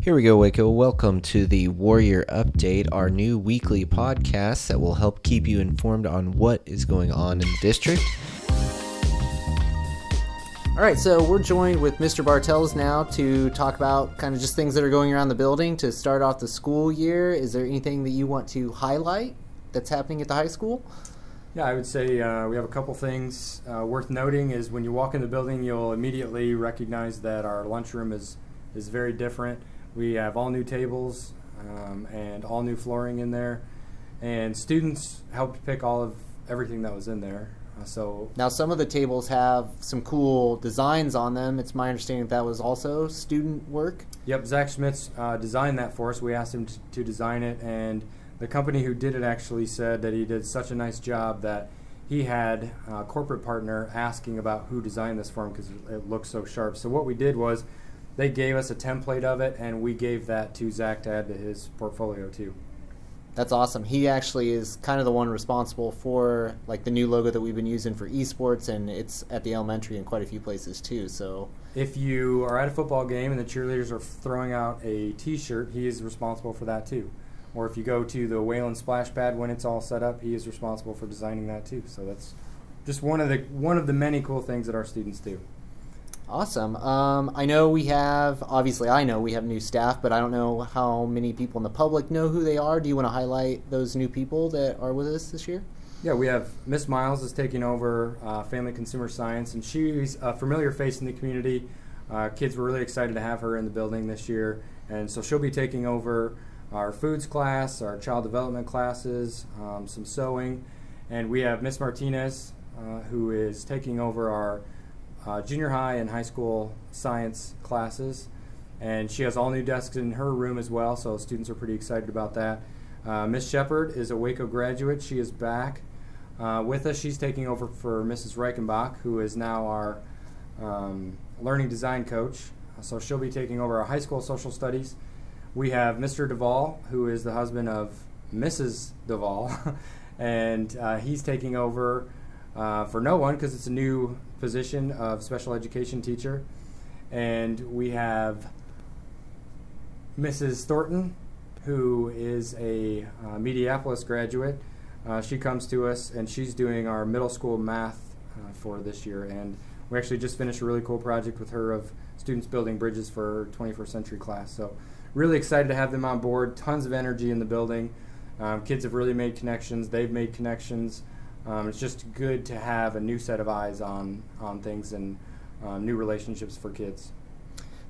Here we go, Waco. Welcome to the Warrior Update, our new weekly podcast that will help keep you informed on what is going on in the district. All right, so we're joined with Mr. Bartels now to talk about kind of just things that are going around the building to start off the school year. Is there anything that you want to highlight that's happening at the high school? Yeah, I would say uh, we have a couple things uh, worth noting. Is when you walk in the building, you'll immediately recognize that our lunchroom is is very different. We have all new tables um, and all new flooring in there, and students helped pick all of everything that was in there. Uh, so Now, some of the tables have some cool designs on them. It's my understanding that, that was also student work. Yep, Zach Schmitz uh, designed that for us. We asked him t- to design it, and the company who did it actually said that he did such a nice job that he had a corporate partner asking about who designed this for him because it looks so sharp. So what we did was they gave us a template of it, and we gave that to Zach to add to his portfolio too. That's awesome. He actually is kind of the one responsible for like the new logo that we've been using for esports, and it's at the elementary in quite a few places too. So If you are at a football game and the cheerleaders are throwing out a T-shirt, he is responsible for that too. Or if you go to the Wayland splash pad when it's all set up, he is responsible for designing that too. So that's just one of the one of the many cool things that our students do. Awesome. Um, I know we have, obviously, I know we have new staff, but I don't know how many people in the public know who they are. Do you want to highlight those new people that are with us this year? Yeah, we have Miss Miles is taking over uh, Family Consumer Science, and she's a familiar face in the community. Uh, kids were really excited to have her in the building this year, and so she'll be taking over our foods class, our child development classes, um, some sewing, and we have Miss Martinez, uh, who is taking over our uh, junior high and high school science classes, and she has all new desks in her room as well. So students are pretty excited about that. Uh, Miss Shepard is a Waco graduate. She is back uh, with us. She's taking over for Mrs. Reichenbach, who is now our um, learning design coach. So she'll be taking over our high school social studies. We have Mr. Duvall, who is the husband of Mrs. Duvall, and uh, he's taking over uh, for no one because it's a new position of special education teacher. And we have Mrs. Thornton, who is a uh, graduate. Uh, she comes to us and she's doing our middle school math uh, for this year. And we actually just finished a really cool project with her of students building bridges for 21st century class. So, really excited to have them on board. Tons of energy in the building. Um, kids have really made connections, they've made connections. Um, it's just good to have a new set of eyes on, on things and um, new relationships for kids.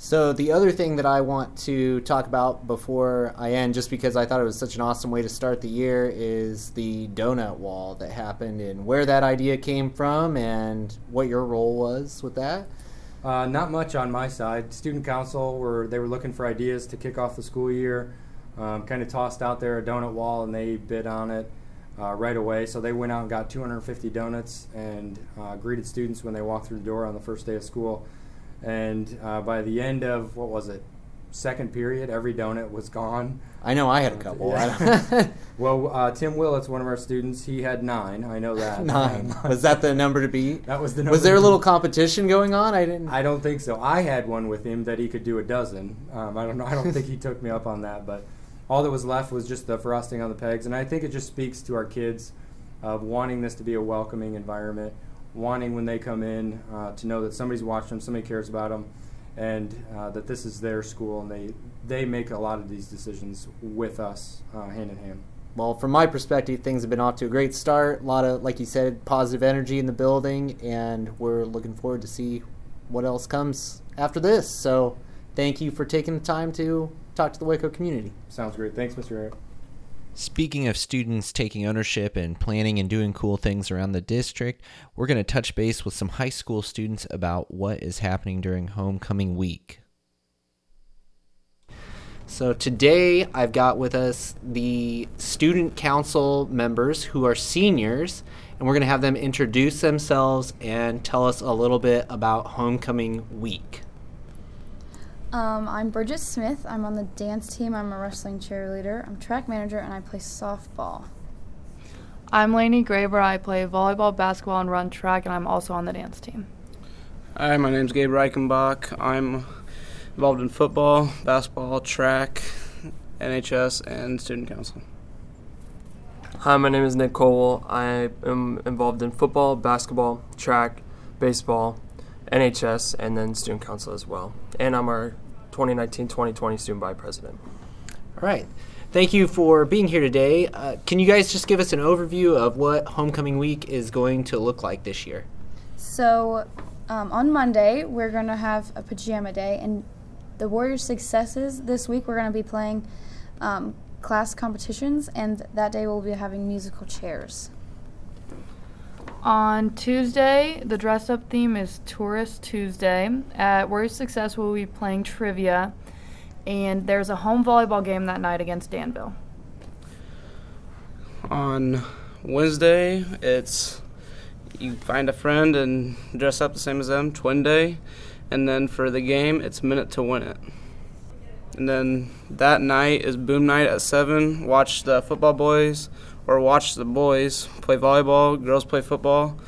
So, the other thing that I want to talk about before I end, just because I thought it was such an awesome way to start the year, is the donut wall that happened and where that idea came from and what your role was with that. Uh, not much on my side. Student council were they were looking for ideas to kick off the school year. Um, kind of tossed out there a donut wall, and they bid on it uh, right away. So they went out and got 250 donuts and uh, greeted students when they walked through the door on the first day of school. And uh, by the end of what was it, second period, every donut was gone. I know I had a couple. Yeah. well, uh, Tim Willits, one of our students, he had nine. I know that. Nine. Was that the number to beat? That was the number. Was there a little competition going on? I didn't. I don't think so. I had one with him that he could do a dozen. Um, I don't know. I don't think he took me up on that, but all that was left was just the frosting on the pegs, and I think it just speaks to our kids of wanting this to be a welcoming environment, wanting when they come in uh, to know that somebody's watching them, somebody cares about them, and uh, that this is their school, and they they make a lot of these decisions with us uh, hand in hand. Well, from my perspective, things have been off to a great start. A lot of, like you said, positive energy in the building, and we're looking forward to see what else comes after this. So, thank you for taking the time to talk to the Waco community. Sounds great. Thanks, Mr. Arrett. Speaking of students taking ownership and planning and doing cool things around the district, we're going to touch base with some high school students about what is happening during homecoming week. So today I've got with us the student council members who are seniors, and we're going to have them introduce themselves and tell us a little bit about homecoming week. Um, I'm Bridget Smith. I'm on the dance team. I'm a wrestling cheerleader. I'm track manager, and I play softball. I'm Lainey Graber. I play volleyball, basketball, and run track, and I'm also on the dance team. Hi, my name's Gabe Reichenbach. I'm Involved in football, basketball, track, NHS, and student council. Hi, my name is Nick Cole. I am involved in football, basketball, track, baseball, NHS, and then student council as well. And I'm our 2019-2020 student body president. All right. Thank you for being here today. Uh, can you guys just give us an overview of what homecoming week is going to look like this year? So, um, on Monday, we're going to have a pajama day, and the Warriors' successes this week, we're going to be playing um, class competitions, and that day we'll be having musical chairs. On Tuesday, the dress up theme is Tourist Tuesday. At Warriors Success, we'll be playing trivia, and there's a home volleyball game that night against Danville. On Wednesday, it's you find a friend and dress up the same as them, twin day. And then for the game, it's minute to win it. And then that night is boom night at 7. Watch the football boys or watch the boys play volleyball, girls play football,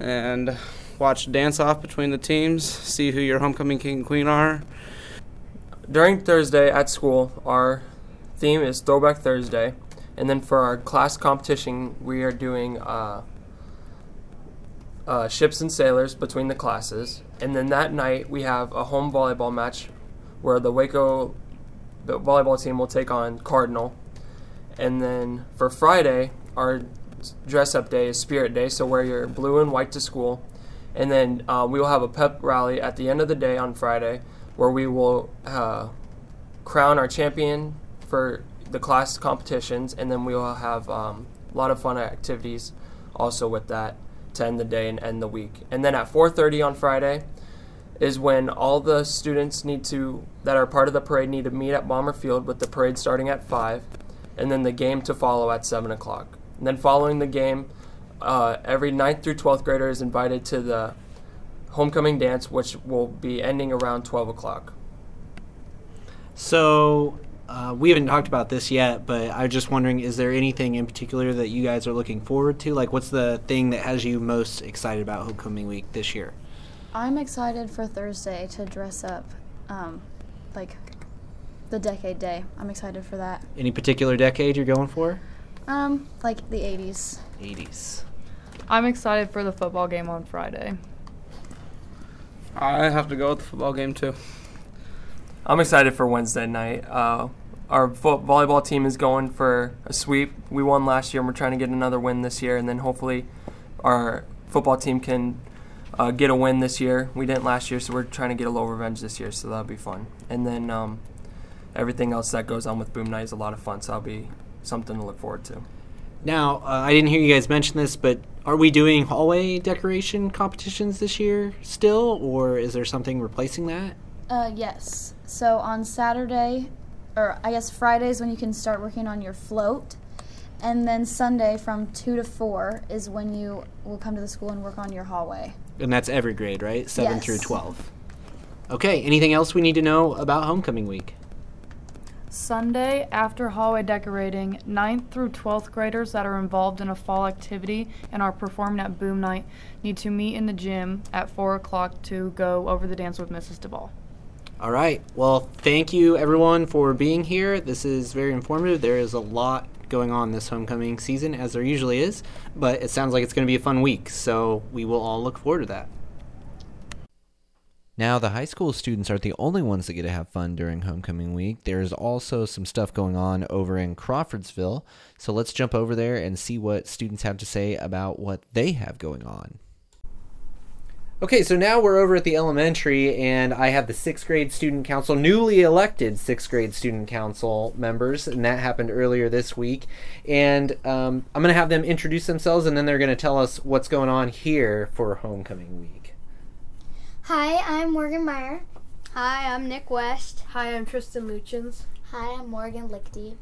and watch dance off between the teams, see who your homecoming king and queen are. During Thursday at school, our theme is Throwback Thursday. And then for our class competition, we are doing uh, uh, ships and sailors between the classes. And then that night, we have a home volleyball match where the Waco volleyball team will take on Cardinal. And then for Friday, our dress up day is Spirit Day, so wear your blue and white to school. And then uh, we will have a pep rally at the end of the day on Friday where we will uh, crown our champion for the class competitions, and then we will have um, a lot of fun activities also with that to end the day and end the week. And then at 4:30 on Friday is when all the students need to that are part of the parade need to meet at Bomber Field with the parade starting at five, and then the game to follow at seven o'clock. And then following the game, uh, every 9th through 12th grader is invited to the homecoming dance, which will be ending around 12 o'clock. So, uh, we haven't talked about this yet, but I was just wondering is there anything in particular that you guys are looking forward to? Like, what's the thing that has you most excited about homecoming week this year? I'm excited for Thursday to dress up um, like the decade day. I'm excited for that. Any particular decade you're going for? Um, like the 80s. 80s. I'm excited for the football game on Friday. I have to go with the football game too. I'm excited for Wednesday night. Uh, our vo- volleyball team is going for a sweep. We won last year, and we're trying to get another win this year. And then hopefully, our football team can uh, get a win this year. We didn't last year, so we're trying to get a little revenge this year. So that'll be fun. And then um, everything else that goes on with Boom Night is a lot of fun. So that'll be something to look forward to. Now, uh, I didn't hear you guys mention this, but are we doing hallway decoration competitions this year still, or is there something replacing that? Uh, yes. So on Saturday, or I guess Friday is when you can start working on your float, and then Sunday from two to four is when you will come to the school and work on your hallway. And that's every grade, right? 7 Yes. through 12. Okay, anything else we need to know about homecoming week? Sunday, after hallway decorating, 9th through 12th graders that are involved in a fall activity and are performing at Boom Night need to meet in the gym at 4 o'clock to go over the dance with Mrs. Duvall. All right. Well, thank you everyone for being here. This is very informative. There is a lot going on this homecoming season, as there usually is, but it sounds like it's going to be a fun week, so we will all look forward to that. Now, the high school students aren't the only ones that get to have fun during homecoming week. There's also some stuff going on over in Crawfordsville. So let's jump over there and see what students have to say about what they have going on. Okay, so now we're over at the elementary, and I have the sixth grade student council, newly elected sixth grade student council members, and that happened earlier this week. And um, I'm going to have them introduce themselves, and then they're going to tell us what's going on here for homecoming week. Hi, I'm Morgan Meyer. Hi, I'm Nick West. Hi, I'm Tristan Luchins. Hi, I'm Morgan Lichty.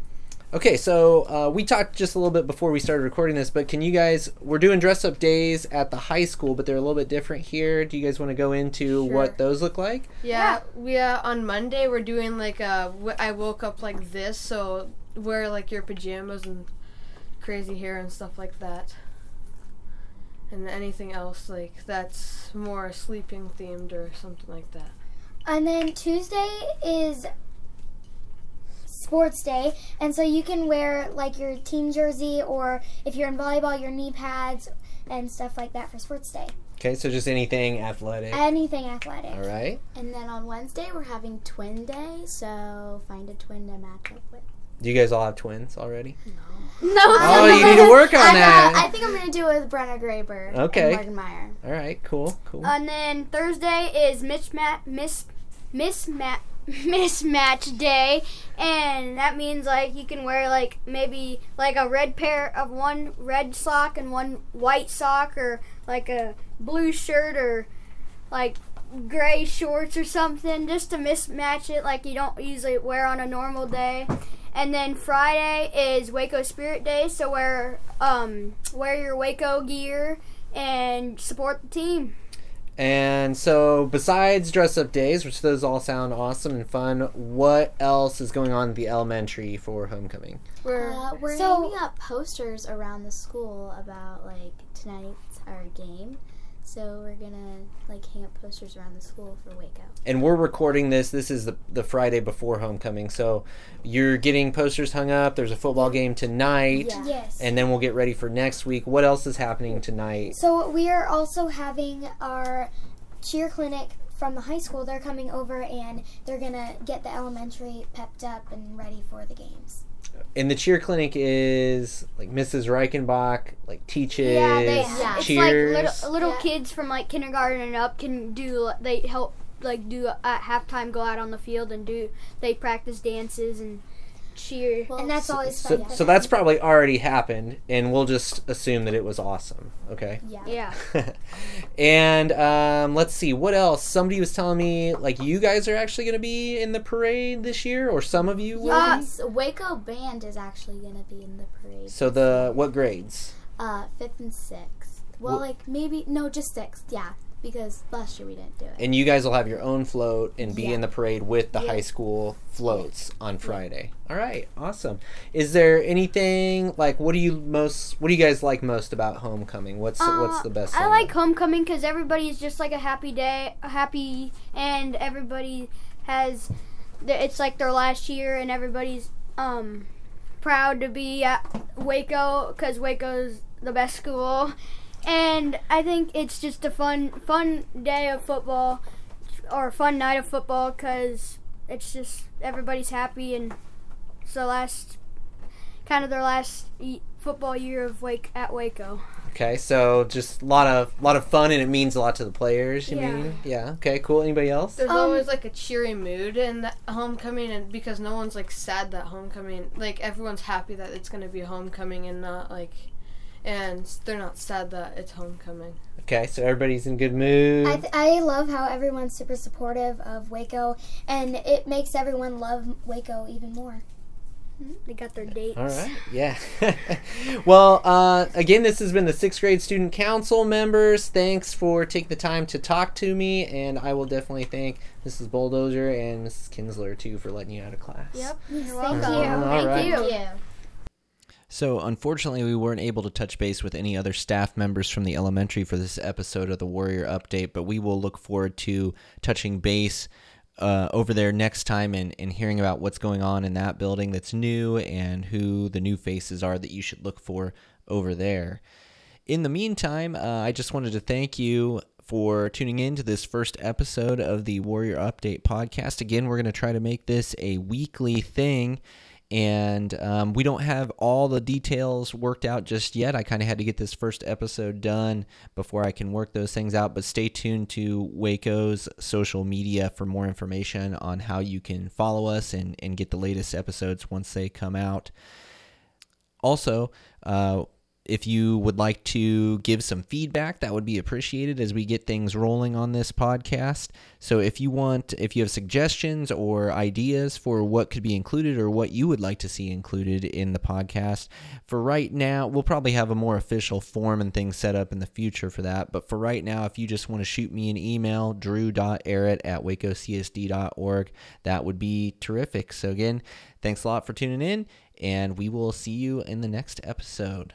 Okay, so uh, we talked just a little bit before we started recording this, but can you guys? We're doing dress up days at the high school, but they're a little bit different here. Do you guys want to go into Sure. what those look like? Yeah, we uh, on Monday we're doing like a. w- I woke up like this, so wear like your pajamas and crazy hair and stuff like that. And anything else like that's more sleeping themed or something like that. And then Tuesday is sports day, and so you can wear like your team jersey, or if you're in volleyball, your knee pads and stuff like that for sports day. Okay, so just anything athletic. Anything athletic. All right. And then on Wednesday, we're having twin day, so find a twin to match up with. Do you guys all have twins already? No. No. Oh, you need to work on I'm, uh, that. I think I'm going to do it with Brenna Graber. Okay. And Morgan Meyer. All right, cool, cool. And then Thursday is mismatch miss mismatch mismatch day, and that means like you can wear like maybe like a red pair of one red sock and one white sock, or like a blue shirt or like gray shorts or something, just to mismatch it like you don't usually wear on a normal day. And then Friday is Waco Spirit Day, so wear um, wear your Waco gear and support the team. And so, besides dress up days, which those all sound awesome and fun, what else is going on at the elementary for homecoming? We're uh, we're So- hanging up posters around the school about like tonight's our game. So we're gonna like hang up posters around the school for Waco. And we're recording this. This is the, the Friday before homecoming. So, you're getting posters hung up. There's a football game tonight. Yeah. Yes. And then we'll get ready for next week. What else is happening tonight? So we are also having our cheer clinic from the high school. They're coming over and they're gonna get the elementary pepped up and ready for the games. And the cheer clinic is like Mrs. Reichenbach, like teaches Yeah, they yeah. It's like little little Yeah. kids from like kindergarten and up can do. They help like do at halftime go out on the field and do. They practice dances and cheer. and that's always so, fun. for so that's probably already happened, and we'll just assume that it was awesome. Okay. yeah. yeah. and um, let's see what else. Somebody was telling me like you guys are actually going to be in the parade this year, or some of you will. be? Yes, Waco band is actually gonna be in the parade. So the what grades? Uh, fifth and sixth. Well, Wh- like maybe no, just sixth. Yeah, because last year we didn't do it. And you guys will have your own float and be Yeah. in the parade with the Yeah. high school floats on Friday. All right, awesome. Is there anything like what do you most what do you guys like most about homecoming? What's what's Uh, the best? I like homecoming because everybody's just like a happy day, a happy, and everybody has. It's like their last year, and everybody's um proud to be at Waco because Waco's the best school, and I think it's just a fun fun day of football or a fun night of football because it's just everybody's happy and it's the last kind of their last football year of Wake at Waco. Okay, so just a lot of lot of fun and it means a lot to the players. You Yeah. mean? Yeah. Okay. Cool. Anybody else? There's Um, always like a cheery mood in the homecoming, and because no one's like sad that homecoming, like everyone's happy that it's gonna be homecoming and not like, and they're not sad that it's homecoming. Okay, so everybody's in good mood. I, th- I love how everyone's super supportive of Waco, and it makes everyone love Waco even more. They got their dates. All right. Yeah. well, uh, again, this has been the sixth grade student council members. Thanks for taking the time to talk to me, and I will definitely thank Mrs. Bulldozer and Mrs. Kinsler too for letting you out of class. Yep. Yes, You're thank you. All Thank you. So, unfortunately, we weren't able to touch base with any other staff members from the elementary for this episode of the Warrior Update, but we will look forward to touching base uh, over there next time and, and hearing about what's going on in that building that's new and who the new faces are that you should look for over there. In the meantime, uh, I just wanted to thank you for tuning in to this first episode of the Warrior Update podcast. Again, we're going to try to make this a weekly thing and um, we don't have all the details worked out just yet. I kind of had to get this first episode done before I can work those things out. But stay tuned to Waco's social media for more information on how you can follow us and, and get the latest episodes once they come out. Also, uh, if you would like to give some feedback, that would be appreciated as we get things rolling on this podcast. So if you want, if you have suggestions or ideas for what could be included or what you would like to see included in the podcast, for right now, we'll probably have a more official form and things set up in the future for that. But for right now, if you just want to shoot me an email, drew.arrett at wacocsd.org, that would be terrific. So again, thanks a lot for tuning in, and we will see you in the next episode.